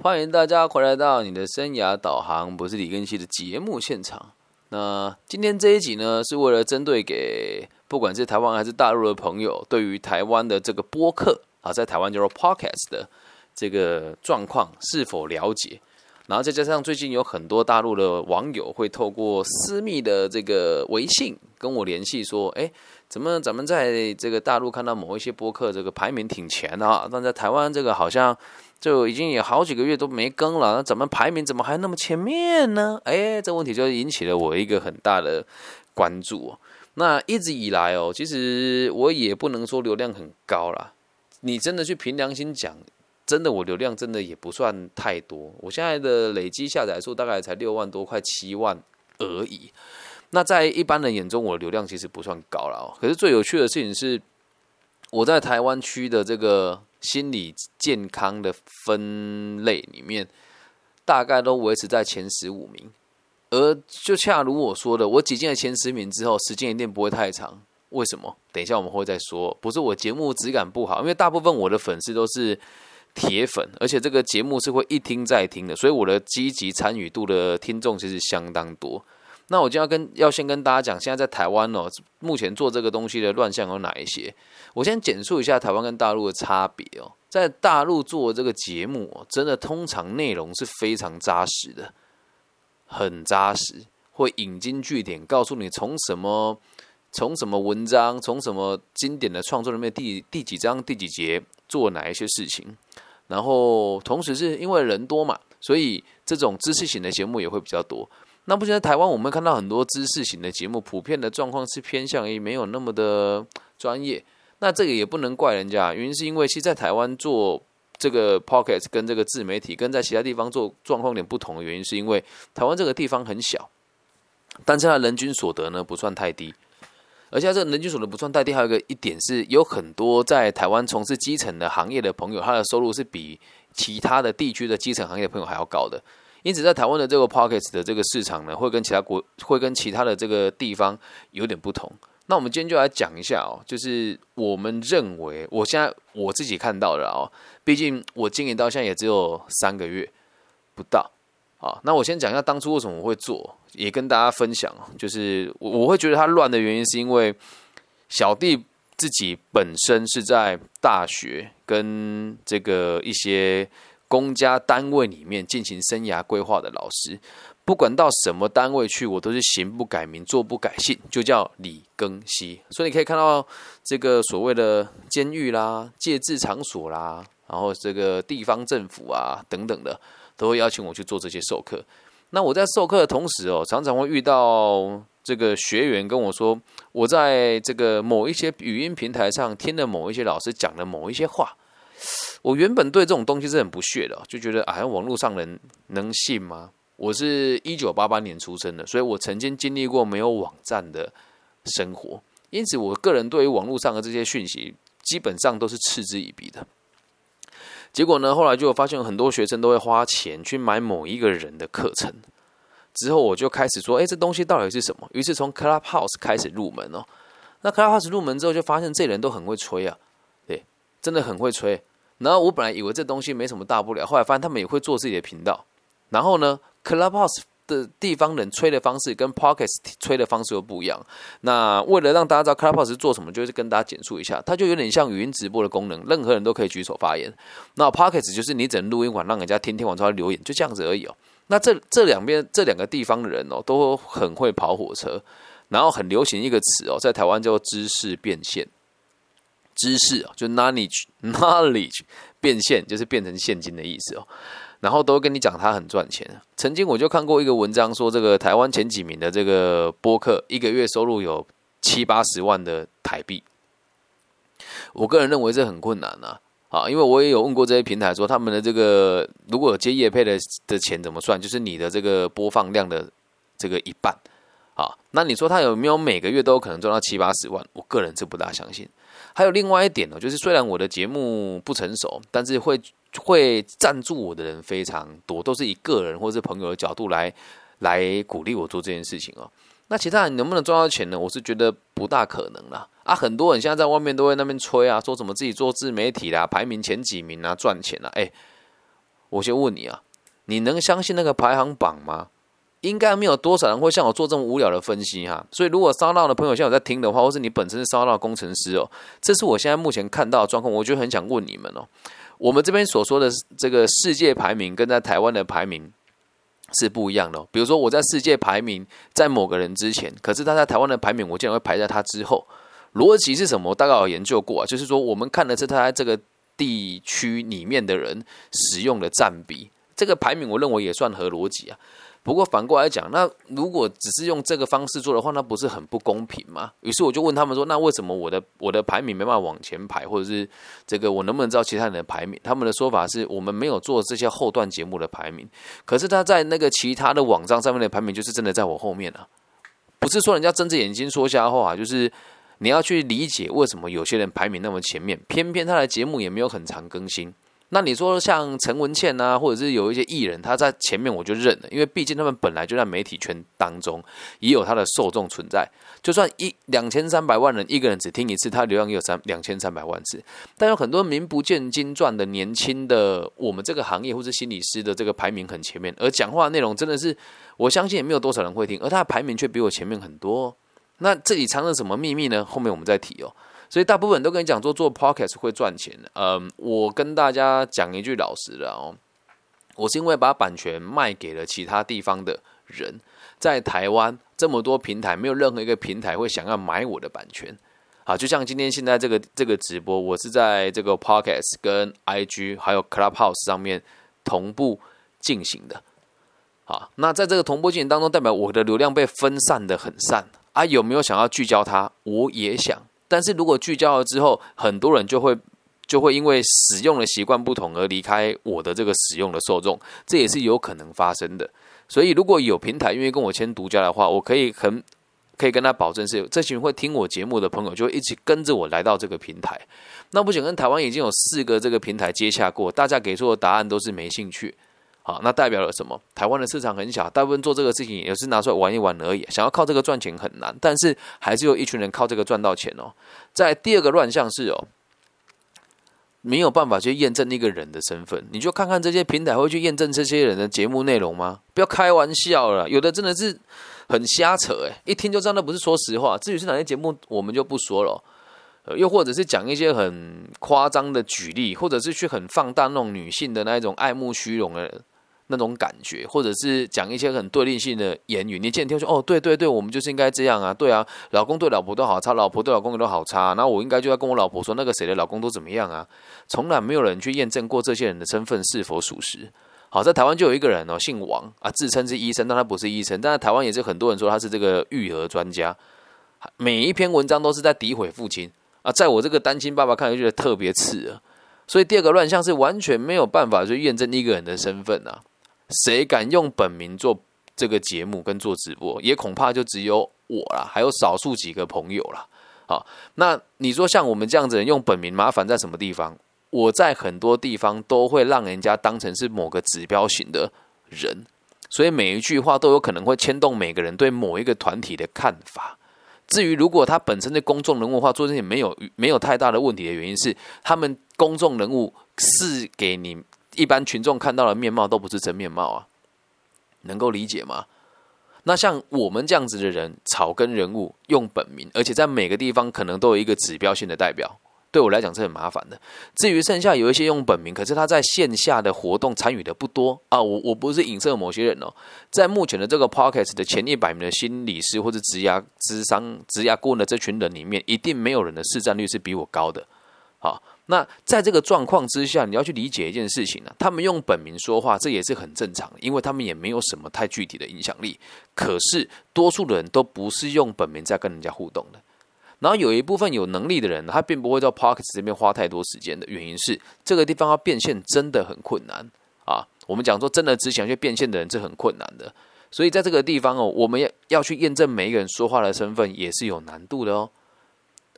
欢迎大家回来到你的生涯导航，不是李根熙的节目现场。那今天这一集呢，是为了针对给不管是台湾还是大陆的朋友，对于台湾的这个播客啊，在台湾叫做 Podcast 的这个状况是否了解？然后再加上最近有很多大陆的网友会透过私密的这个微信跟我联系，说：“哎，怎么咱们在这个大陆看到某一些播客这个排名挺前的啊，但在台湾这个好像。”就已经有好几个月都没更了，那怎么排名怎么还那么前面呢？哎，这问题就引起了我一个很大的关注。那一直以来哦，其实我也不能说流量很高啦。你真的去凭良心讲，真的我流量真的也不算太多。我现在的累积下载数大概才六万多，快七万而已。那在一般人眼中，我的流量其实不算高了。可是最有趣的事情是，我在台湾区的这个。心理健康的分类里面，大概都维持在前十五名。而就恰如我说的，我挤进了前十名之后，时间一定不会太长。为什么？等一下我们会再说。不是我节目质感不好，因为大部分我的粉丝都是铁粉，而且这个节目是会一听再听的，所以我的积极参与度的听众其实相当多。那我就要跟要先跟大家讲，现在在台湾哦，目前做这个东西的乱象有哪一些？我先简述一下台湾跟大陆的差别哦。在大陆做这个节目哦，真的通常内容是非常扎实的，很扎实，会引经据典，告诉你从什么从什么文章，从什么经典的创作里面第第几章第几节做哪一些事情。然后同时是因为人多嘛，所以这种知识型的节目也会比较多。那目前在台湾，我们看到很多知识型的节目，普遍的状况是偏向于没有那么的专业。那这个也不能怪人家，原因是因为其实在台湾做这个 pocket 跟这个自媒体，跟在其他地方做状况有点不同的原因，是因为台湾这个地方很小，但是它人均所得呢不算太低，而且这人均所得不算太低，还有一个一点是，有很多在台湾从事基层的行业的朋友，他的收入是比其他的地区的基层行业的朋友还要高的。因此，在台湾的这个 pockets 的这个市场呢，会跟其他国会跟其他的这个地方有点不同。那我们今天就来讲一下哦，就是我们认为，我现在我自己看到的哦，毕竟我经营到现在也只有三个月不到啊。那我先讲一下当初为什么我会做，也跟大家分享。就是我我会觉得它乱的原因，是因为小弟自己本身是在大学跟这个一些。公家单位里面进行生涯规划的老师，不管到什么单位去，我都是行不改名，坐不改姓，就叫李庚希。所以你可以看到这个所谓的监狱啦、戒治场所啦，然后这个地方政府啊等等的，都会邀请我去做这些授课。那我在授课的同时哦，常常会遇到这个学员跟我说，我在这个某一些语音平台上听了某一些老师讲的某一些话。我原本对这种东西是很不屑的，就觉得啊，网络上人能信吗？我是一九八八年出生的，所以我曾经经历过没有网站的生活，因此我个人对于网络上的这些讯息，基本上都是嗤之以鼻的。结果呢，后来就发现很多学生都会花钱去买某一个人的课程，之后我就开始说，哎，这东西到底是什么？于是从 Clubhouse 开始入门哦。那 Clubhouse 入门之后，就发现这人都很会吹啊，真的很会吹。然后我本来以为这东西没什么大不了，后来发现他们也会做自己的频道。然后呢，Clubhouse 的地方人吹的方式跟 Pockets 吹的方式又不一样。那为了让大家知道 Clubhouse 做什么，就是跟大家简述一下，它就有点像语音直播的功能，任何人都可以举手发言。那 Pockets 就是你只能录音完，让人家听听完之后留言，就这样子而已哦。那这这两边这两个地方的人哦，都很会跑火车，然后很流行一个词哦，在台湾叫做知识变现。知识啊，就 knowledge knowledge 变现，就是变成现金的意思哦。然后都跟你讲他很赚钱。曾经我就看过一个文章，说这个台湾前几名的这个播客，一个月收入有七八十万的台币。我个人认为这很困难呐，啊，因为我也有问过这些平台，说他们的这个如果有接业配的的钱怎么算，就是你的这个播放量的这个一半啊。那你说他有没有每个月都有可能赚到七八十万？我个人是不大相信。还有另外一点呢，就是虽然我的节目不成熟，但是会会赞助我的人非常多，都是以个人或者是朋友的角度来来鼓励我做这件事情哦。那其他人能不能赚到钱呢？我是觉得不大可能啦。啊，很多人现在在外面都会那边吹啊，说什么自己做自媒体啦，排名前几名啊，赚钱啊。哎，我先问你啊，你能相信那个排行榜吗？应该没有多少人会像我做这么无聊的分析哈。所以如果烧到的朋友现在有在听的话，或是你本身是烧到工程师哦，这是我现在目前看到的状况，我就很想问你们哦，我们这边所说的这个世界排名跟在台湾的排名是不一样的。比如说我在世界排名在某个人之前，可是他在台湾的排名我竟然会排在他之后，逻辑是什么？我大概有研究过啊，就是说我们看的是他在这个。地区里面的人使用的占比，这个排名我认为也算合逻辑啊。不过反过来讲，那如果只是用这个方式做的话，那不是很不公平吗？于是我就问他们说：“那为什么我的我的排名没办法往前排，或者是这个我能不能知道其他人的排名？”他们的说法是我们没有做这些后段节目的排名，可是他在那个其他的网站上面的排名就是真的在我后面啊。不是说人家睁着眼睛说瞎话，就是。你要去理解为什么有些人排名那么前面，偏偏他的节目也没有很常更新。那你说像陈文茜啊，或者是有一些艺人，他在前面我就认了，因为毕竟他们本来就在媒体圈当中也有他的受众存在。就算一两千三百万人一个人只听一次，他流量也有三两千三百万次。但有很多名不见经传的年轻的我们这个行业或是心理师的这个排名很前面，而讲话内容真的是我相信也没有多少人会听，而他的排名却比我前面很多。那这里藏着什么秘密呢？后面我们再提哦。所以大部分都跟你讲说做 podcast 会赚钱的。嗯，我跟大家讲一句老实的哦，我是因为把版权卖给了其他地方的人，在台湾这么多平台，没有任何一个平台会想要买我的版权。啊，就像今天现在这个这个直播，我是在这个 podcast 跟 IG 还有 Clubhouse 上面同步进行的。好，那在这个同步进行当中，代表我的流量被分散的很散。啊，有没有想要聚焦它？我也想，但是如果聚焦了之后，很多人就会就会因为使用的习惯不同而离开我的这个使用的受众，这也是有可能发生的。所以如果有平台愿意跟我签独家的话，我可以很可以跟他保证，是这群会听我节目的朋友就会一起跟着我来到这个平台。那不仅跟台湾已经有四个这个平台接洽过，大家给出的答案都是没兴趣。好，那代表了什么？台湾的市场很小，大部分做这个事情也是拿出来玩一玩而已。想要靠这个赚钱很难，但是还是有一群人靠这个赚到钱哦。在第二个乱象是哦，没有办法去验证那个人的身份。你就看看这些平台会去验证这些人的节目内容吗？不要开玩笑了，有的真的是很瞎扯诶，一听就知道那不是说实话。至于是哪些节目，我们就不说了。又或者是讲一些很夸张的举例，或者是去很放大那种女性的那一种爱慕虚荣的人。那种感觉，或者是讲一些很对立性的言语，你见听说哦，对对对，我们就是应该这样啊，对啊，老公对老婆都好差，老婆对老公也都好差，那我应该就要跟我老婆说，那个谁的老公都怎么样啊？从来没有人去验证过这些人的身份是否属实。好，在台湾就有一个人哦，姓王啊，自称是医生，但他不是医生，但在台湾也是很多人说他是这个育儿专家，每一篇文章都是在诋毁父亲啊，在我这个单亲爸爸看来就觉得特别刺耳。所以第二个乱象是完全没有办法去验证一个人的身份啊。谁敢用本名做这个节目跟做直播，也恐怕就只有我啦，还有少数几个朋友啦。好，那你说像我们这样子人用本名，麻烦在什么地方？我在很多地方都会让人家当成是某个指标型的人，所以每一句话都有可能会牵动每个人对某一个团体的看法。至于如果他本身的公众人物化做这些没有没有太大的问题的原因是，他们公众人物是给你。一般群众看到的面貌都不是真面貌啊，能够理解吗？那像我们这样子的人，草根人物用本名，而且在每个地方可能都有一个指标性的代表，对我来讲是很麻烦的。至于剩下有一些用本名，可是他在线下的活动参与的不多啊，我我不是影射某些人哦，在目前的这个 p o c k e t 的前一百名的心理师或者职涯智商职涯顾问的这群人里面，一定没有人的市占率是比我高的，好。那在这个状况之下，你要去理解一件事情呢？他们用本名说话，这也是很正常，因为他们也没有什么太具体的影响力。可是多数的人都不是用本名在跟人家互动的。然后有一部分有能力的人，他并不会在 Pocket 这边花太多时间的原因是，这个地方要变现真的很困难啊。我们讲说，真的只想去变现的人是很困难的。所以在这个地方哦，我们要要去验证每一个人说话的身份，也是有难度的哦。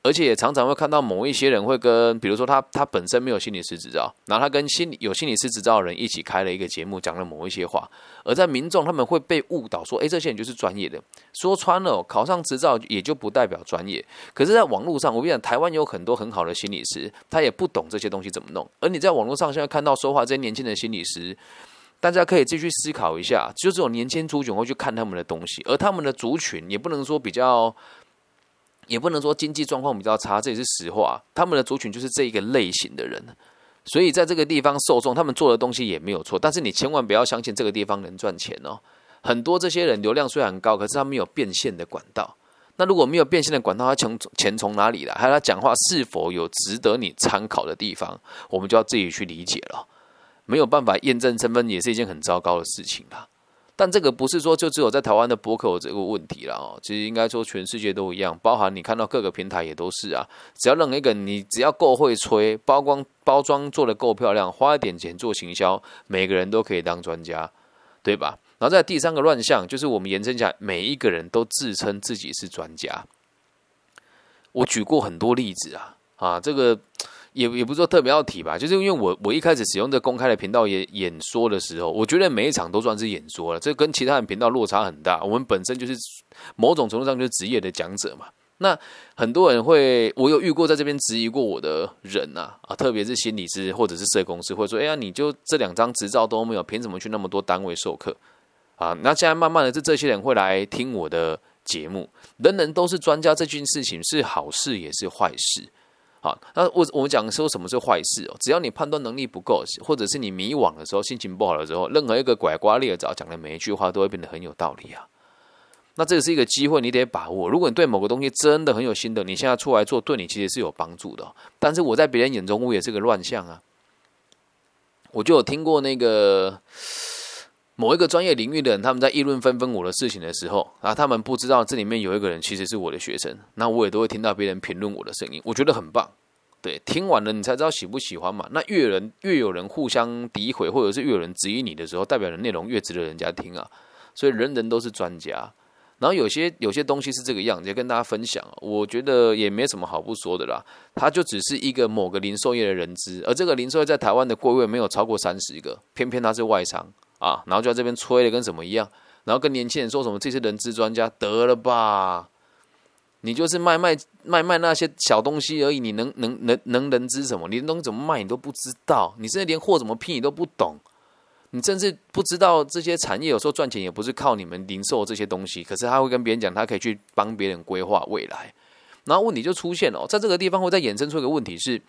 而且也常常会看到某一些人会跟，比如说他他本身没有心理师执照，然后他跟心理有心理师执照的人一起开了一个节目，讲了某一些话，而在民众他们会被误导说，诶，这些人就是专业的。说穿了，考上执照也就不代表专业。可是，在网络上，我跟你讲，台湾有很多很好的心理师，他也不懂这些东西怎么弄。而你在网络上现在看到说话这些年轻的心理师，大家可以继续思考一下，就这种年轻族群会去看他们的东西，而他们的族群也不能说比较。也不能说经济状况比较差，这也是实话。他们的族群就是这一个类型的人，所以在这个地方受众，他们做的东西也没有错。但是你千万不要相信这个地方能赚钱哦。很多这些人流量虽然高，可是他没有变现的管道。那如果没有变现的管道，他从钱从哪里来？还有他讲话是否有值得你参考的地方？我们就要自己去理解了。没有办法验证身份，也是一件很糟糕的事情啦。但这个不是说就只有在台湾的博客有这个问题了哦，其实应该说全世界都一样，包含你看到各个平台也都是啊。只要任何一个你只要够会吹，包光包装做的够漂亮，花一点钱做行销，每个人都可以当专家，对吧？然后在第三个乱象，就是我们延伸下，每一个人都自称自己是专家。我举过很多例子啊，啊，这个。也也不是说特别要提吧，就是因为我我一开始使用这公开的频道演演说的时候，我觉得每一场都算是演说了，这跟其他的频道落差很大。我们本身就是某种程度上就是职业的讲者嘛。那很多人会，我有遇过在这边质疑过我的人呐啊，特别是心理师或者是社公司，会说：哎呀，你就这两张执照都没有，凭什么去那么多单位授课啊？那现在慢慢的，这这些人会来听我的节目，人人都是专家，这件事情是好事也是坏事。好，那我我们讲说什么是坏事哦？只要你判断能力不够，或者是你迷惘的时候，心情不好的时候，任何一个拐瓜裂枣讲的每一句话都会变得很有道理啊。那这个是一个机会，你得把握。如果你对某个东西真的很有心得，你现在出来做，对你其实是有帮助的。但是我在别人眼中，我也是个乱象啊。我就有听过那个某一个专业领域的人，他们在议论纷纷我的事情的时候，啊，他们不知道这里面有一个人其实是我的学生，那我也都会听到别人评论我的声音，我觉得很棒。对，听完了你才知道喜不喜欢嘛。那越人越有人互相诋毁，或者是越有人质疑你的时候，代表的内容越值得人家听啊。所以人人都是专家。然后有些有些东西是这个样子，跟大家分享。我觉得也没什么好不说的啦。他就只是一个某个零售业的人资，而这个零售业在台湾的柜位没有超过三十个，偏偏他是外商啊，然后就在这边吹的跟什么一样，然后跟年轻人说什么这些人资专家得了吧。你就是卖卖卖卖那些小东西而已，你能能能能人知什么？你的东西怎么卖你都不知道，你甚至连货怎么拼你都不懂，你甚至不知道这些产业有时候赚钱也不是靠你们零售这些东西，可是他会跟别人讲，他可以去帮别人规划未来，然后问题就出现了，在这个地方会再衍生出一个问题是。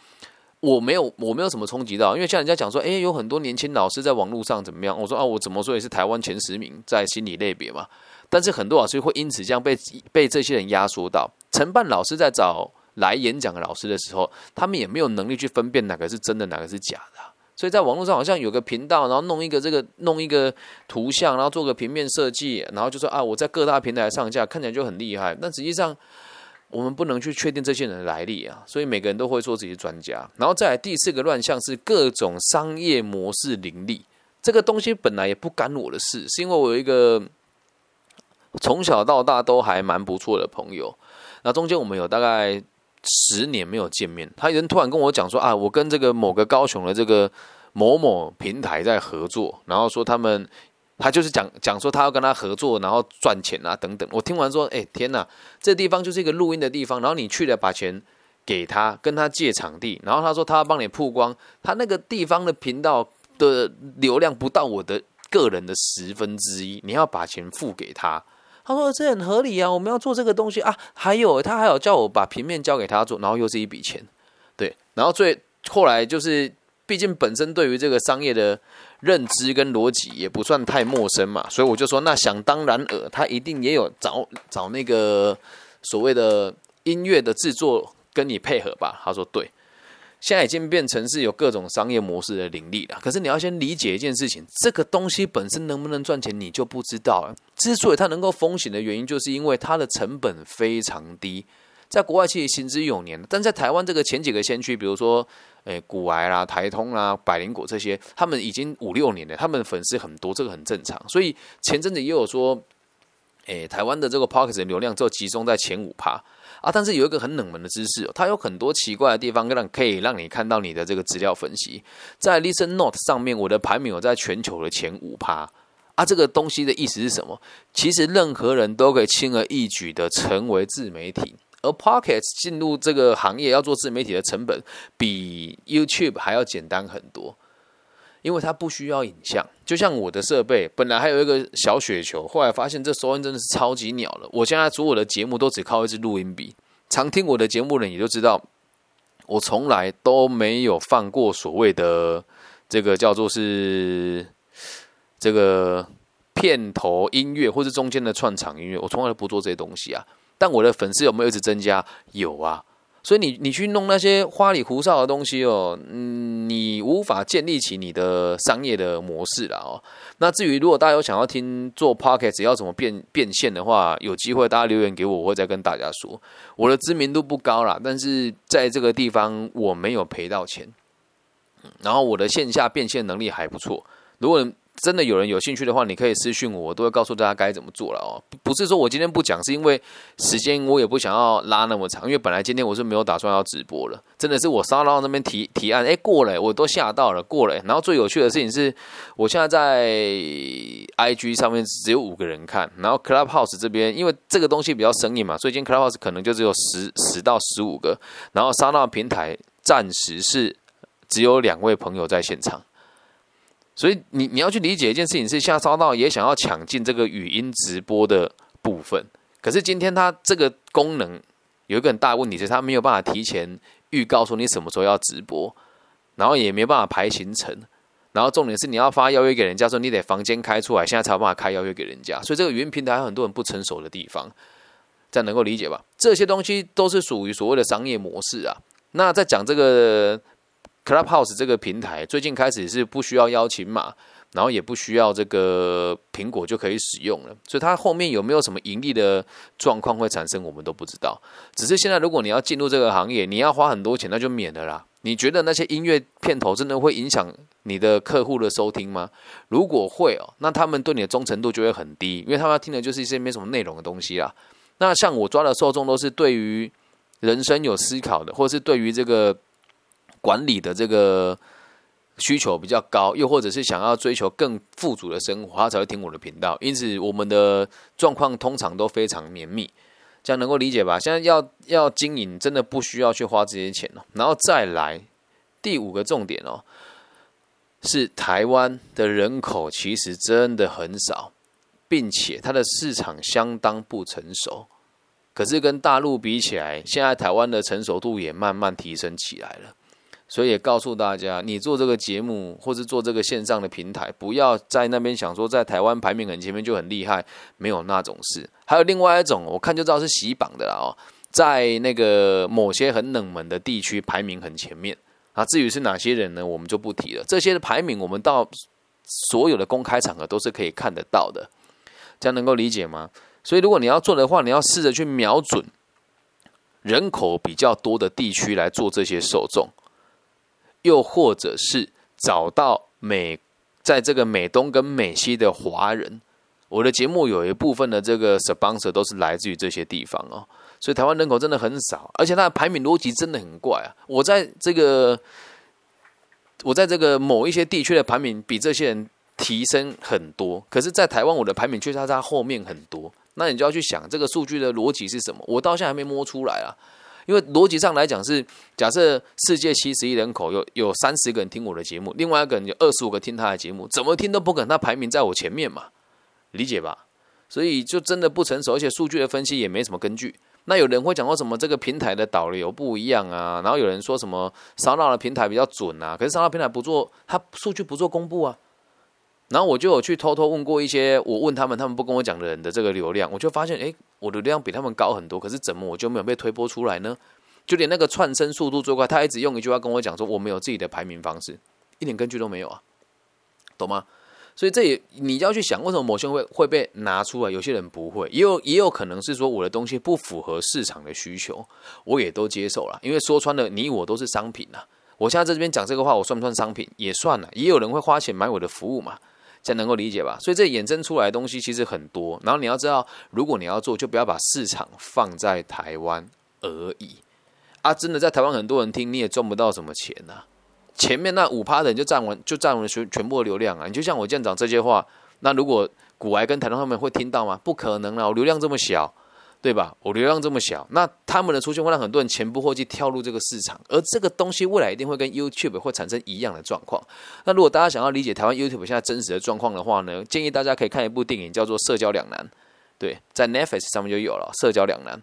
我没有，我没有什么冲击到，因为像人家讲说，哎，有很多年轻老师在网络上怎么样？我说啊，我怎么说也是台湾前十名在心理类别嘛。但是很多老师会因此这样被被这些人压缩到。承办老师在找来演讲的老师的时候，他们也没有能力去分辨哪个是真的，哪个是假的。所以在网络上好像有个频道，然后弄一个这个弄一个图像，然后做个平面设计，然后就说啊，我在各大平台上架，看起来就很厉害。但实际上。我们不能去确定这些人的来历啊，所以每个人都会说自己是专家。然后再来第四个乱象是各种商业模式林立，这个东西本来也不干我的事，是因为我有一个从小到大都还蛮不错的朋友，那中间我们有大概十年没有见面，他有人突然跟我讲说啊，我跟这个某个高雄的这个某某平台在合作，然后说他们。他就是讲讲说他要跟他合作，然后赚钱啊等等。我听完说，哎天哪，这地方就是一个录音的地方。然后你去了，把钱给他，跟他借场地。然后他说他要帮你曝光，他那个地方的频道的流量不到我的个人的十分之一。你要把钱付给他。他说这很合理啊，我们要做这个东西啊。还有他还有叫我把平面交给他做，然后又是一笔钱。对，然后最后来就是，毕竟本身对于这个商业的。认知跟逻辑也不算太陌生嘛，所以我就说，那想当然尔，他一定也有找找那个所谓的音乐的制作跟你配合吧。他说对，现在已经变成是有各种商业模式的林立了。可是你要先理解一件事情，这个东西本身能不能赚钱，你就不知道了。之所以它能够风险的原因，就是因为它的成本非常低。在国外其实行之有年，但在台湾这个前几个先驱，比如说，诶，古癌啦、台通啦、百灵果这些，他们已经五六年了，他们粉丝很多，这个很正常。所以前阵子也有说，诶，台湾的这个 p o c k e t 流量就集中在前五趴啊。但是有一个很冷门的知识，它有很多奇怪的地方，让可以让你看到你的这个资料分析。在 Listen Note 上面，我的排名有在全球的前五趴啊。这个东西的意思是什么？其实任何人都可以轻而易举的成为自媒体，而 Pocket 进入这个行业要做自媒体的成本比 YouTube 还要简单很多。因为它不需要影像，就像我的设备本来还有一个小雪球，后来发现这收音真的是超级鸟了。我现在做我的节目都只靠一支录音笔，常听我的节目的人也就知道，我从来都没有放过所谓的这个叫做是这个片头音乐或是中间的串场音乐，我从来都不做这些东西啊。但我的粉丝有没有一直增加？有啊。所以你你去弄那些花里胡哨的东西哦，嗯，你无法建立起你的商业的模式了哦。那至于如果大家有想要听做 p o c k e t 要怎么变变现的话，有机会大家留言给我，我会再跟大家说。我的知名度不高啦，但是在这个地方我没有赔到钱，然后我的线下变现能力还不错。如果真的有人有兴趣的话，你可以私信我，我都会告诉大家该怎么做了哦。不是说我今天不讲，是因为时间我也不想要拉那么长，因为本来今天我是没有打算要直播了。真的是我沙拉那边提提案，哎，过了，我都吓到了，过了。然后最有趣的事情是，我现在在 IG 上面只有五个人看，然后 Clubhouse 这边因为这个东西比较生硬嘛，所以今天 Clubhouse 可能就只有十十到十五个，然后沙拉平台暂时是只有两位朋友在现场。所以你你要去理解一件事情，是下烧到也想要抢进这个语音直播的部分，可是今天它这个功能有一个很大的问题，是它没有办法提前预告说你什么时候要直播，然后也没有办法排行程，然后重点是你要发邀约给人家，说你得房间开出来，现在才有办法开邀约给人家，所以这个语音平台有很多人不成熟的地方，这样能够理解吧？这些东西都是属于所谓的商业模式啊。那在讲这个。Clubhouse 这个平台最近开始是不需要邀请码，然后也不需要这个苹果就可以使用了，所以它后面有没有什么盈利的状况会产生，我们都不知道。只是现在如果你要进入这个行业，你要花很多钱，那就免了啦。你觉得那些音乐片头真的会影响你的客户的收听吗？如果会哦，那他们对你的忠诚度就会很低，因为他们要听的就是一些没什么内容的东西啦。那像我抓的受众都是对于人生有思考的，或是对于这个。管理的这个需求比较高，又或者是想要追求更富足的生活，他才会听我的频道。因此，我们的状况通常都非常绵密，这样能够理解吧？现在要要经营，真的不需要去花这些钱哦。然后再来第五个重点哦，是台湾的人口其实真的很少，并且它的市场相当不成熟。可是跟大陆比起来，现在台湾的成熟度也慢慢提升起来了。所以也告诉大家，你做这个节目或是做这个线上的平台，不要在那边想说在台湾排名很前面就很厉害，没有那种事。还有另外一种，我看就知道是洗榜的啦哦，在那个某些很冷门的地区排名很前面啊。至于是哪些人呢，我们就不提了。这些的排名，我们到所有的公开场合都是可以看得到的，这样能够理解吗？所以如果你要做的话，你要试着去瞄准人口比较多的地区来做这些受众。又或者是找到美，在这个美东跟美西的华人，我的节目有一部分的这个 sponsor 都是来自于这些地方哦，所以台湾人口真的很少，而且它的排名逻辑真的很怪啊！我在这个，我在这个某一些地区的排名比这些人提升很多，可是，在台湾我的排名却在他后面很多，那你就要去想这个数据的逻辑是什么？我到现在还没摸出来啊！因为逻辑上来讲是，假设世界七十亿人口有有三十个人听我的节目，另外一个人有二十五个听他的节目，怎么听都不可能他排名在我前面嘛，理解吧？所以就真的不成熟，而且数据的分析也没什么根据。那有人会讲说什么这个平台的导流不一样啊，然后有人说什么烧脑的平台比较准啊，可是烧脑平台不做，它数据不做公布啊。然后我就有去偷偷问过一些我问他们，他们不跟我讲的人的这个流量，我就发现，哎，我的流量比他们高很多，可是怎么我就没有被推播出来呢？就连那个串升速度最快，他一直用一句话跟我讲说，我没有自己的排名方式，一点根据都没有啊，懂吗？所以这也你要去想，为什么某些会会被拿出来，有些人不会，也有也有可能是说我的东西不符合市场的需求，我也都接受了，因为说穿了，你我都是商品呐。我现在在这边讲这个话，我算不算商品？也算了，也有人会花钱买我的服务嘛。这能够理解吧？所以这衍生出来的东西其实很多。然后你要知道，如果你要做，就不要把市场放在台湾，而已。啊，真的在台湾很多人听，你也赚不到什么钱呐。前面那五趴的人就占完，就占完全全部的流量啊。你就像我舰长这些话，那如果古埃跟台东他们会听到吗？不可能啊，我流量这么小。对吧？我流量这么小，那他们的出现会让很多人前仆后继跳入这个市场，而这个东西未来一定会跟 YouTube 会产生一样的状况。那如果大家想要理解台湾 YouTube 现在真实的状况的话呢，建议大家可以看一部电影叫做《社交两难》，对，在 Netflix 上面就有了《社交两难》。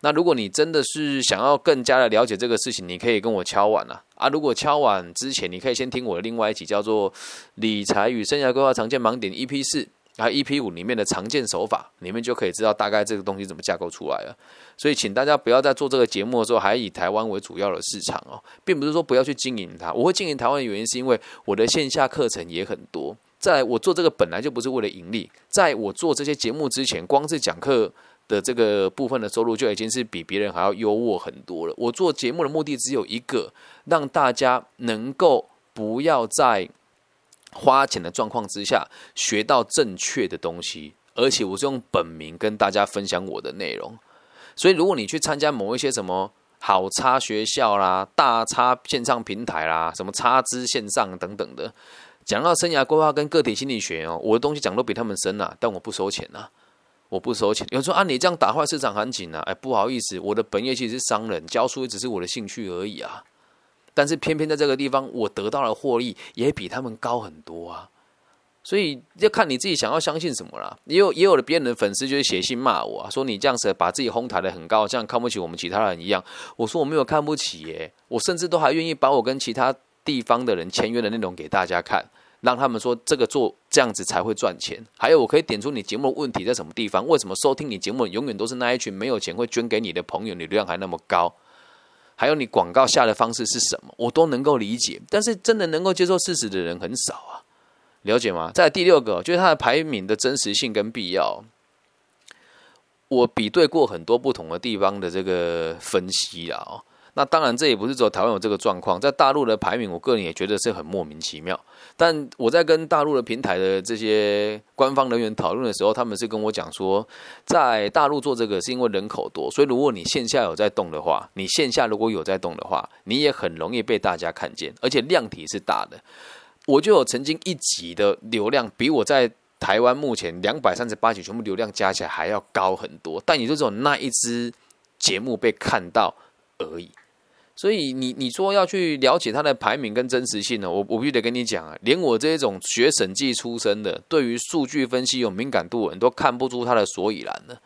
那如果你真的是想要更加的了解这个事情，你可以跟我敲碗啊啊！如果敲碗之前，你可以先听我的另外一集叫做《理财与生涯规划常见盲点》EP 四。还有 EP 五里面的常见手法，你们就可以知道大概这个东西怎么架构出来了。所以，请大家不要在做这个节目的时候还以台湾为主要的市场哦，并不是说不要去经营它。我会经营台湾的原因是因为我的线下课程也很多。在我做这个本来就不是为了盈利，在我做这些节目之前，光是讲课的这个部分的收入就已经是比别人还要优渥很多了。我做节目的目的只有一个，让大家能够不要在。花钱的状况之下，学到正确的东西，而且我是用本名跟大家分享我的内容。所以，如果你去参加某一些什么好差学校啦、大差线上平台啦、什么差资线上等等的，讲到生涯规划跟个体心理学哦，我的东西讲都比他们深呐，但我不收钱呐，我不收钱。有人说啊，你这样打坏市场行情啊？哎，不好意思，我的本业其实是商人，教书只是我的兴趣而已啊。但是偏偏在这个地方，我得到的获利也比他们高很多啊！所以要看你自己想要相信什么啦。也有也有的别人的粉丝就是写信骂我，说你这样子把自己哄抬的很高，这样看不起我们其他人一样。我说我没有看不起耶，我甚至都还愿意把我跟其他地方的人签约的内容给大家看，让他们说这个做这样子才会赚钱。还有我可以点出你节目问题在什么地方，为什么收听你节目永远都是那一群没有钱会捐给你的朋友，你流量还那么高？还有你广告下的方式是什么，我都能够理解，但是真的能够接受事实的人很少啊，了解吗？在第六个，就是它的排名的真实性跟必要，我比对过很多不同的地方的这个分析啊。那当然，这也不是只有台湾有这个状况，在大陆的排名，我个人也觉得是很莫名其妙。但我在跟大陆的平台的这些官方人员讨论的时候，他们是跟我讲说，在大陆做这个是因为人口多，所以如果你线下有在动的话，你线下如果有在动的话，你也很容易被大家看见，而且量体是大的。我就有曾经一集的流量比我在台湾目前两百三十八集全部流量加起来还要高很多，但你就只有那一支节目被看到而已。所以你你说要去了解它的排名跟真实性呢？我我必须得跟你讲啊，连我这种学审计出身的，对于数据分析有敏感度的都看不出它的所以然呢。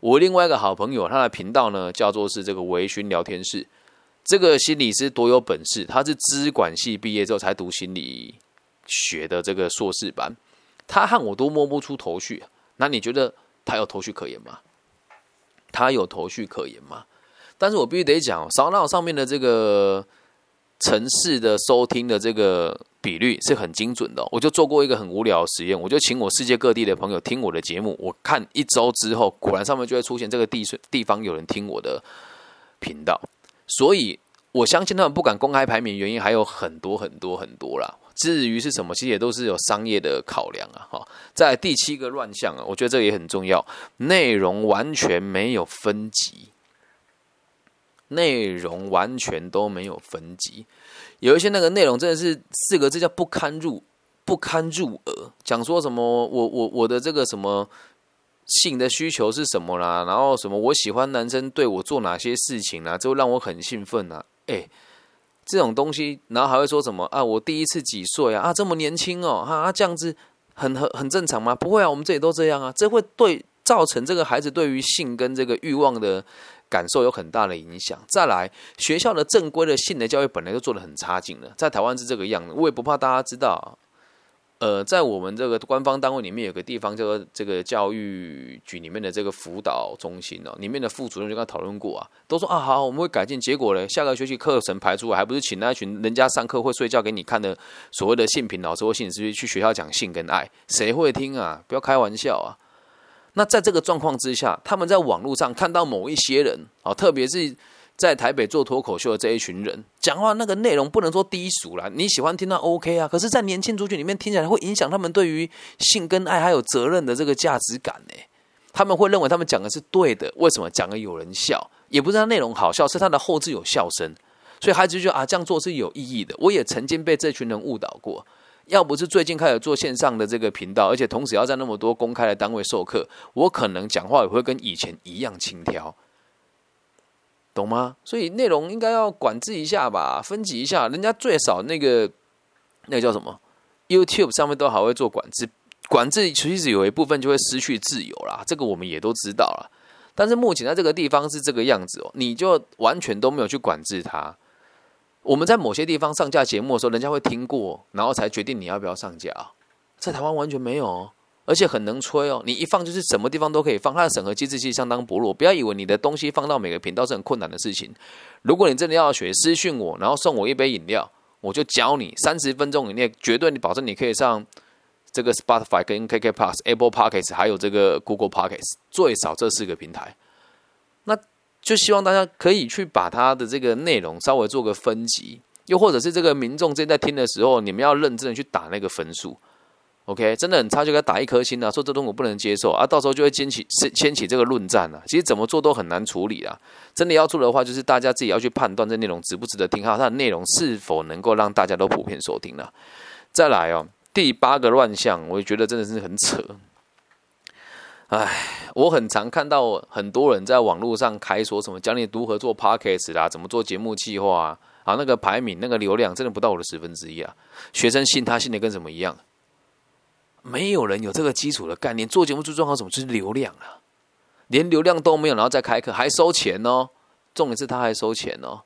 我另外一个好朋友，他的频道呢叫做是这个微醺聊天室，这个心理师多有本事，他是资管系毕业之后才读心理学的这个硕士班，他和我都摸不出头绪。那你觉得他有头绪可言吗？他有头绪可言吗？但是我必须得讲，扫脑上面的这个城市的收听的这个比率是很精准的。我就做过一个很无聊的实验，我就请我世界各地的朋友听我的节目，我看一周之后，果然上面就会出现这个地地方有人听我的频道。所以我相信他们不敢公开排名，原因还有很多很多很多啦。至于是什么，其实也都是有商业的考量啊。哈，在第七个乱象啊，我觉得这个也很重要，内容完全没有分级。内容完全都没有分级，有一些那个内容真的是四个字叫不堪入不堪入耳。讲说什么我我我的这个什么性的需求是什么啦，然后什么我喜欢男生对我做哪些事情啊，就让我很兴奋啊。哎，这种东西，然后还会说什么啊？我第一次几岁啊？啊，这么年轻哦？啊，这样子很很很正常吗？不会啊，我们这里都这样啊。这会对造成这个孩子对于性跟这个欲望的。感受有很大的影响。再来，学校的正规的性的教育本来就做的很差劲了，在台湾是这个样子。我也不怕大家知道，呃，在我们这个官方单位里面有个地方叫做这个教育局里面的这个辅导中心哦，里面的副主任就跟他讨论过啊，都说啊好，我们会改进。结果呢，下个学期课程排出来，还不是请那群人家上课会睡觉给你看的所谓的性平老师或性师去学校讲性跟爱，谁会听啊？不要开玩笑啊！那在这个状况之下，他们在网络上看到某一些人啊，特别是在台北做脱口秀的这一群人讲话，那个内容不能说低俗了。你喜欢听到 OK 啊，可是，在年轻族群里面听起来会影响他们对于性跟爱还有责任的这个价值感呢。他们会认为他们讲的是对的，为什么讲的有人笑？也不是他内容好笑，是他的后置有笑声，所以孩子就觉得啊，这样做是有意义的。我也曾经被这群人误导过，要不是最近开始做线上的这个频道，而且同时要在那么多公开的单位授课，我可能讲话也会跟以前一样轻佻。懂吗？所以内容应该要管制一下吧，分级一下。人家最少那个那个叫什么？YouTube 上面都还会做管制，管制其实有一部分就会失去自由啦。这个我们也都知道了。但是目前在这个地方是这个样子哦，你就完全都没有去管制它。我们在某些地方上架节目的时候，人家会听过，然后才决定你要不要上架。在台湾完全没有。而且很能吹哦，你一放就是什么地方都可以放，它的审核机制其实相当薄弱。不要以为你的东西放到每个频道是很困难的事情。如果你真的要学，私讯我，然后送我一杯饮料，我就教你三十分钟以内，绝对你保证你可以上这个 Spotify 跟 KK Plus、Apple Podcasts，还有这个 Google Podcasts，最少这四个平台。就希望大家可以去把它的这个内容稍微做个分级，又或者是这个民众正在听的时候，你们要认真的去打那个分数。OK，真的很差就给他打一颗星啊！说这东西我不能接受啊，到时候就会掀起掀起这个论战啊。其实怎么做都很难处理啊。真的要做的话，就是大家自己要去判断这内容值不值得听，还有它的内容是否能够让大家都普遍收听了。再来哦，第八个乱象，我觉得真的是很扯。唉，我很常看到很多人在网络上开说什么教你如何做 Podcast 啦，怎么做节目计划啊，啊，那个排名那个流量真的不到我的十分之一啊。学生信他信的跟什么一样？没有人有这个基础的概念，做节目最重要什么？就是流量啊！连流量都没有，然后再开课还收钱哦。重点是他还收钱哦，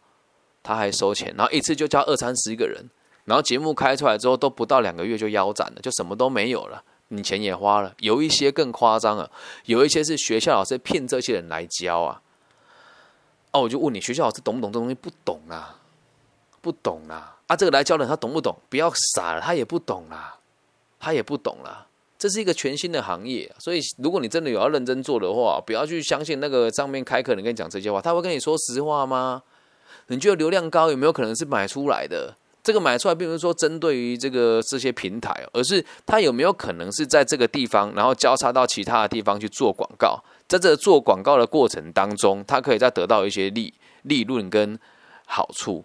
他还收钱，然后一次就教二三十个人，然后节目开出来之后都不到两个月就腰斩了，就什么都没有了，你钱也花了。有一些更夸张了，有一些是学校老师骗这些人来教啊。哦，我就问你，学校老师懂不懂这东西？不懂啊，不懂啊。啊，这个来教的他懂不懂？不要傻了，他也不懂啊。他也不懂啦，这是一个全新的行业，所以如果你真的有要认真做的话，不要去相信那个上面开课人跟你讲这些话，他会跟你说实话吗？你觉得流量高有没有可能是买出来的？这个买出来并不是说针对于这个这些平台，而是他有没有可能是在这个地方，然后交叉到其他的地方去做广告，在这做广告的过程当中，他可以再得到一些利利润跟好处，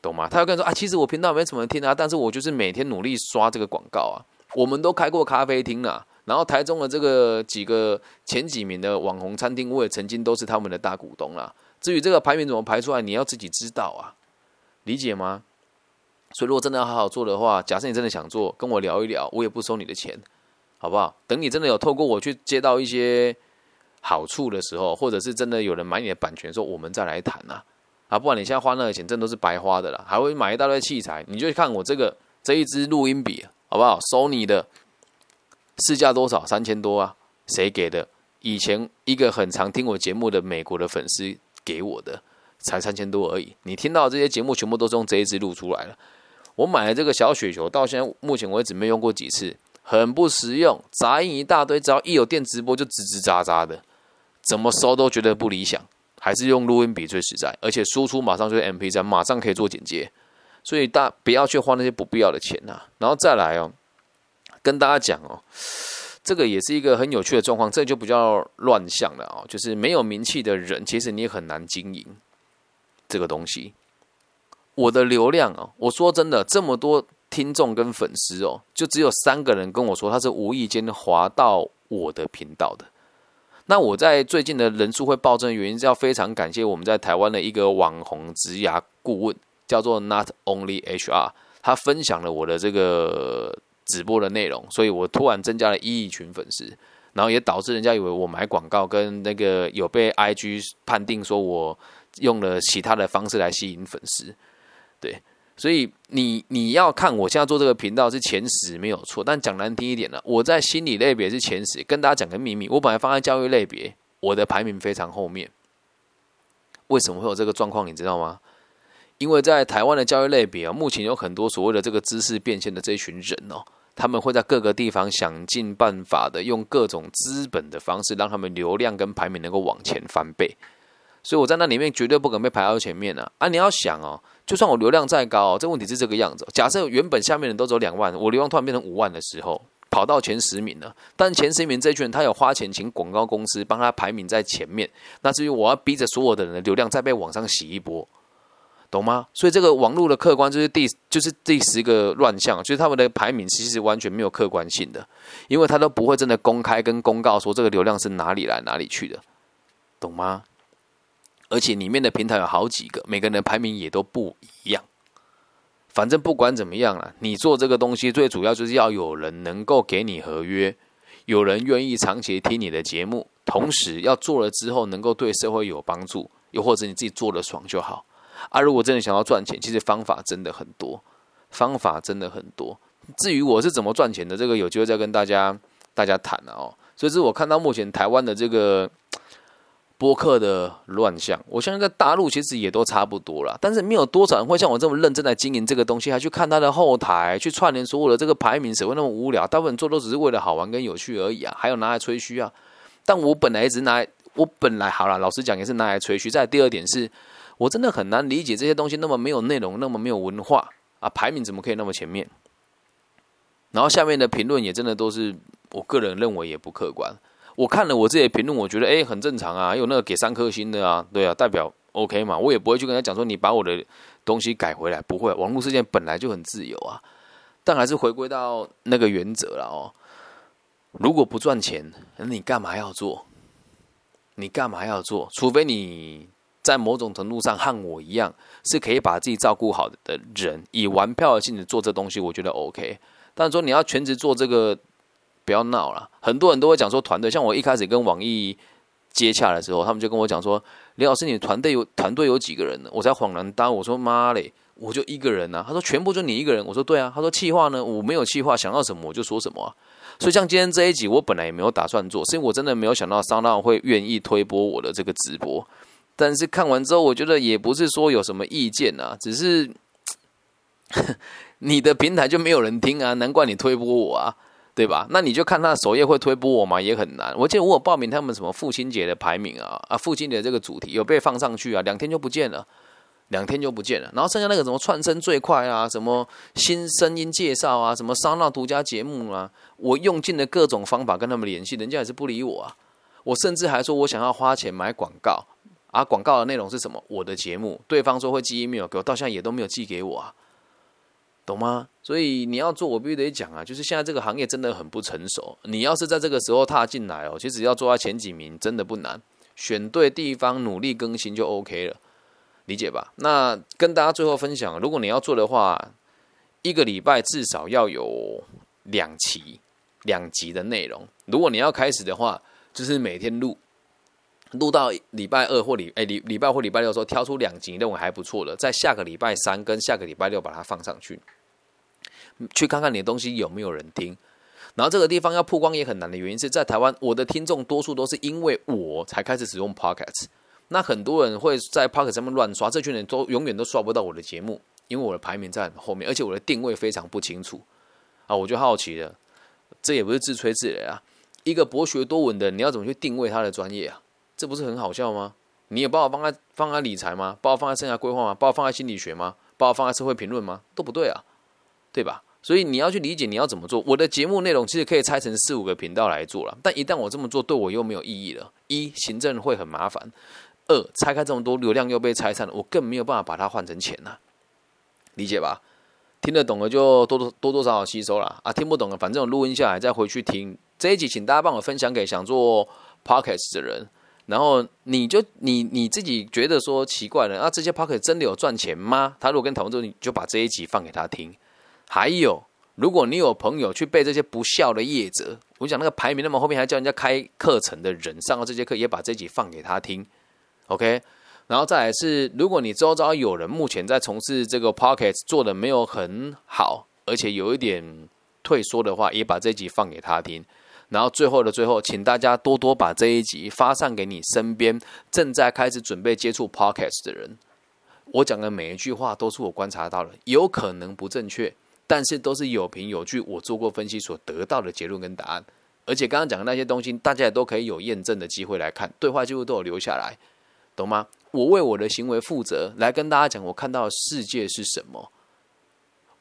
懂吗？他会跟说啊，其实我频道没什么听啊，但是我就是每天努力刷这个广告啊。我们都开过咖啡厅了，然后台中的这个几个前几名的网红餐厅，我也曾经都是他们的大股东啦。至于这个排名怎么排出来，你要自己知道啊，理解吗？所以如果真的要好好做的话，假设你真的想做，跟我聊一聊，我也不收你的钱，好不好？等你真的有透过我去接到一些好处的时候，或者是真的有人买你的版权，说我们再来谈呐。啊，不然你现在花那个钱，真的都是白花的了，还会买一大堆器材，你就看我这个这一支录音笔。好不好？收你的市价多少？三千多啊？谁给的？以前一个很常听我节目的美国的粉丝给我的，才三千多而已。你听到这些节目全部都是用这一支录出来了。我买了这个小雪球，到现在目前为止没用过几次，很不实用，杂音一大堆，只要一有电直播就吱吱喳喳的，怎么收都觉得不理想，还是用录音笔最实在，而且输出马上就是 MP 三，马上可以做剪接。所以大不要去花那些不必要的钱呐，然后再来哦，跟大家讲哦，这个也是一个很有趣的状况，这就比较乱象了哦，就是没有名气的人，其实你也很难经营这个东西。我的流量哦，我说真的，这么多听众跟粉丝哦，就只有三个人跟我说他是无意间滑到我的频道的。那我在最近的人数会暴增的原因，是要非常感谢我们在台湾的一个网红职涯顾问。叫做 Not Only HR，他分享了我的这个直播的内容，所以我突然增加了一亿群粉丝，然后也导致人家以为我买广告跟那个有被 IG 判定说我用了其他的方式来吸引粉丝，对，所以你你要看我现在做这个频道是前十没有错，但讲难听一点呢，我在心理类别是前十，跟大家讲个秘密，我本来放在教育类别，我的排名非常后面，为什么会有这个状况，你知道吗？因为在台湾的教育类别啊，目前有很多所谓的这个知识变现的这一群人哦，他们会在各个地方想尽办法的用各种资本的方式，让他们流量跟排名能够往前翻倍。所以我在那里面绝对不可能被排到前面啊！啊，你要想哦，就算我流量再高，这问题是这个样子。假设原本下面人都走两万，我流量突然变成五万的时候，跑到前十名了。但前十名这群人，他有花钱请广告公司帮他排名在前面。那至于我要逼着所有的人的流量再被网上洗一波，懂吗？所以这个网络的客观就是第就是第十个乱象，就是他们的排名其实完全没有客观性的，因为他都不会真的公开跟公告说这个流量是哪里来哪里去的，懂吗？而且里面的平台有好几个，每个人的排名也都不一样。反正不管怎么样啊，你做这个东西最主要就是要有人能够给你合约，有人愿意长期听你的节目，同时要做了之后能够对社会有帮助，又或者你自己做的爽就好。啊，如果真的想要赚钱，其实方法真的很多，方法真的很多。至于我是怎么赚钱的，这个有机会再跟大家大家谈了哦。所以是我看到目前台湾的这个。播客的乱象，我相信在大陆其实也都差不多了，但是没有多少人会像我这么认真在经营这个东西，还去看他的后台，去串联所有的这个排名，谁会那么无聊？大部分做都只是为了好玩跟有趣而已啊，还有拿来吹嘘啊。但我本来一直拿，我本来好了，老实讲也是拿来吹嘘。再第二点是，我真的很难理解这些东西那么没有内容，那么没有文化啊，排名怎么可以那么前面？然后下面的评论也真的都是我个人认为也不客观。我看了我自己的评论，我觉得哎很正常啊，有那个给三颗星的啊，对啊，代表 OK 嘛，我也不会去跟他讲说你把我的东西改回来，不会，网络世界本来就很自由啊，但还是回归到那个原则了哦。如果不赚钱，那你干嘛要做？你干嘛要做？除非你在某种程度上和我一样，是可以把自己照顾好的人，以玩票的性质做这东西，我觉得 OK。但是说你要全职做这个。不要闹了，很多人都会讲说团队。像我一开始跟网易接洽的时候，他们就跟我讲说：“李老师，你团队有团队有几个人呢？”我才恍然大悟，我说：“妈嘞，我就一个人呐。”他说：“全部就你一个人。”我说：“对啊。”他说：“气话呢？我没有气话，想到什么我就说什么啊。”所以像今天这一集，我本来也没有打算做，是因为我真的没有想到商浪会愿意推播我的这个直播。但是看完之后，我觉得也不是说有什么意见啊，只是 你的平台就没有人听啊，难怪你推播我啊。对吧？那你就看他的首页会推播我吗？也很难。我记得我有报名他们什么父亲节的排名啊啊，父亲节这个主题有被放上去啊，两天就不见了，两天就不见了。然后剩下那个什么串声最快啊，什么新声音介绍啊，什么商闹独家节目啊，我用尽了各种方法跟他们联系，人家也是不理我啊。我甚至还说我想要花钱买广告啊，广告的内容是什么？我的节目，对方说会寄 email 给我，到现在也都没有寄给我啊。懂吗？所以你要做，我必须得讲啊，就是现在这个行业真的很不成熟。你要是在这个时候踏进来哦，其实要做到前几名真的不难，选对地方，努力更新就 OK 了，理解吧？那跟大家最后分享，如果你要做的话，一个礼拜至少要有两期、两集的内容。如果你要开始的话，就是每天录，录到礼拜二或礼哎礼礼拜或礼拜六的时候，挑出两集认为还不错的，在下个礼拜三跟下个礼拜六把它放上去。去看看你的东西有没有人听，然后这个地方要曝光也很难的原因是在台湾，我的听众多数都是因为我才开始使用 Pocket，那很多人会在 Pocket 上面乱刷，这群人都永远都刷不到我的节目，因为我的排名在很后面，而且我的定位非常不清楚啊，我就好奇了，这也不是自吹自擂啊，一个博学多闻的，你要怎么去定位他的专业啊？这不是很好笑吗？你也把我放在放在理财吗？把我放在生涯规划吗？把我放在心理学吗？把我放在社会评论吗？都不对啊。对吧？所以你要去理解你要怎么做。我的节目内容其实可以拆成四五个频道来做了，但一旦我这么做，对我又没有意义了。一，行政会很麻烦；二，拆开这么多流量又被拆散了，我更没有办法把它换成钱呐。理解吧？听得懂了就多多多多少少吸收了啊！听不懂的，反正我录音下来再回去听这一集，请大家帮我分享给想做 podcast 的人。然后你就你你自己觉得说奇怪了啊，这些 p o c k e t 真的有赚钱吗？他如果跟讨论之后，你就把这一集放给他听。还有，如果你有朋友去背这些不孝的业者，我讲那个排名那么后面还叫人家开课程的人，上了这节课也把这集放给他听，OK。然后再来是，如果你周遭有人目前在从事这个 Pocket 做的没有很好，而且有一点退缩的话，也把这集放给他听。然后最后的最后，请大家多多把这一集发散给你身边正在开始准备接触 Pocket 的人。我讲的每一句话都是我观察到的，有可能不正确。但是都是有凭有据，我做过分析所得到的结论跟答案，而且刚刚讲的那些东西，大家也都可以有验证的机会来看，对话记录都有留下来，懂吗？我为我的行为负责，来跟大家讲我看到的世界是什么。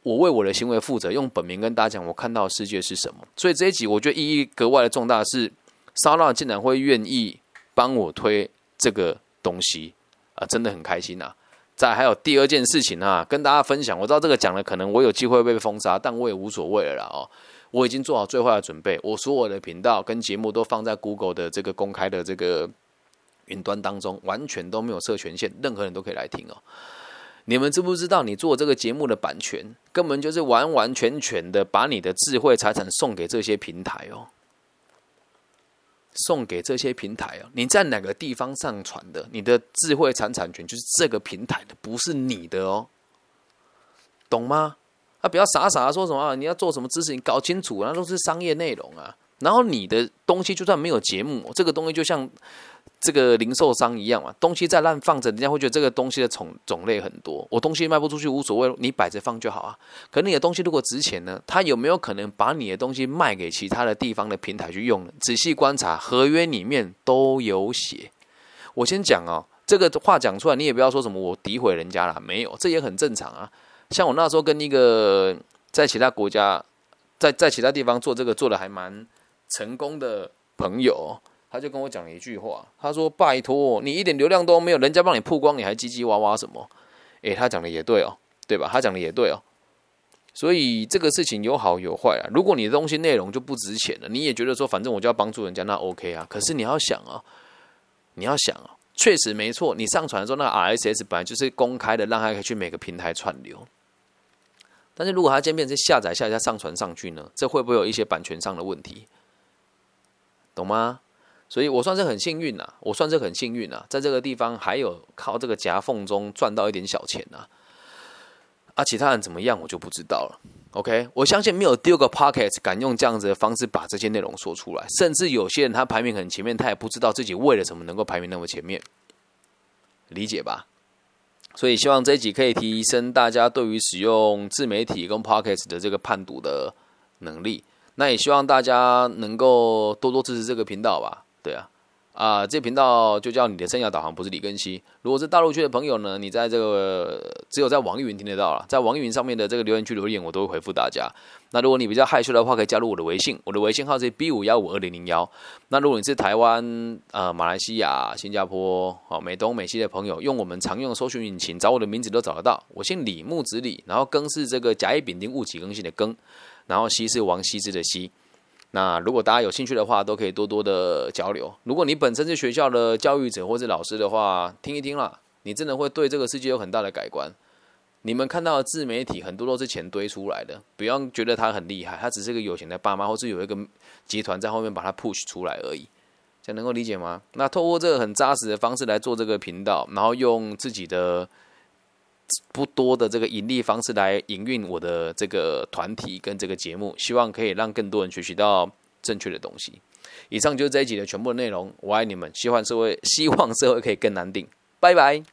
我为我的行为负责，用本名跟大家讲我看到的世界是什么。所以这一集我觉得意义格外的重大，是沙拉竟然会愿意帮我推这个东西啊，真的很开心呐。再还有第二件事情啊，跟大家分享。我知道这个讲了，可能我有机会被封杀，但我也无所谓了啦哦。我已经做好最坏的准备，我所有的频道跟节目都放在 Google 的这个公开的这个云端当中，完全都没有设权限，任何人都可以来听哦。你们知不知道，你做这个节目的版权，根本就是完完全全的把你的智慧财产送给这些平台哦。送给这些平台哦，你在哪个地方上传的，你的智慧财产权就是这个平台的，不是你的哦，懂吗？啊，不要傻傻的说什么，你要做什么知识，你搞清楚，那都是商业内容啊。然后你的东西就算没有节目，这个东西就像。这个零售商一样嘛，东西再烂放着，人家会觉得这个东西的种种类很多。我东西卖不出去无所谓，你摆着放就好啊。可你的东西如果值钱呢，他有没有可能把你的东西卖给其他的地方的平台去用呢？仔细观察，合约里面都有写。我先讲哦，这个话讲出来，你也不要说什么我诋毁人家啦，没有，这也很正常啊。像我那时候跟一个在其他国家，在在其他地方做这个做的还蛮成功的朋友。他就跟我讲了一句话，他说：“拜托，你一点流量都没有，人家帮你曝光，你还唧唧哇哇什么？”诶，他讲的也对哦，对吧？他讲的也对哦。所以这个事情有好有坏啊。如果你的东西内容就不值钱了，你也觉得说，反正我就要帮助人家，那 OK 啊。可是你要想啊，你要想啊，确实没错，你上传的时候，那 RSS 本来就是公开的，让他可以去每个平台串流。但是如果他今天变成下载下再上传上去呢，这会不会有一些版权上的问题？懂吗？所以我算是很幸运呐，我算是很幸运呐，在这个地方还有靠这个夹缝中赚到一点小钱呐。啊，其他人怎么样我就不知道了。OK，我相信没有第二个 Pocket 敢用这样子的方式把这些内容说出来，甚至有些人他排名很前面，他也不知道自己为了什么能够排名那么前面，理解吧？所以希望这一集可以提升大家对于使用自媒体跟 Pocket 的这个判读的能力。那也希望大家能够多多支持这个频道吧。对啊，啊，这频道就叫你的生涯导航，不是李根熙。如果是大陆区的朋友呢，你在这个只有在网易云听得到了，在网易云上面的这个留言区留言，我都会回复大家。那如果你比较害羞的话，可以加入我的微信，我的微信号是 B 五幺五二零零幺。那如果你是台湾、呃马来西亚、新加坡、哦美东、美西的朋友，用我们常用的搜寻引擎找我的名字都找得到。我姓李，木子李，然后庚是这个甲乙丙丁戊己庚辛的庚，然后西是王羲之的羲。那如果大家有兴趣的话，都可以多多的交流。如果你本身是学校的教育者或是老师的话，听一听啦，你真的会对这个世界有很大的改观。你们看到的自媒体很多都是钱堆出来的，不要觉得他很厉害，他只是个有钱的爸妈，或是有一个集团在后面把他 push 出来而已。这样能够理解吗？那透过这个很扎实的方式来做这个频道，然后用自己的。不多的这个盈利方式来营运我的这个团体跟这个节目，希望可以让更多人学习到正确的东西。以上就是这一集的全部内容，我爱你们，希望社会希望社会可以更难定，拜拜。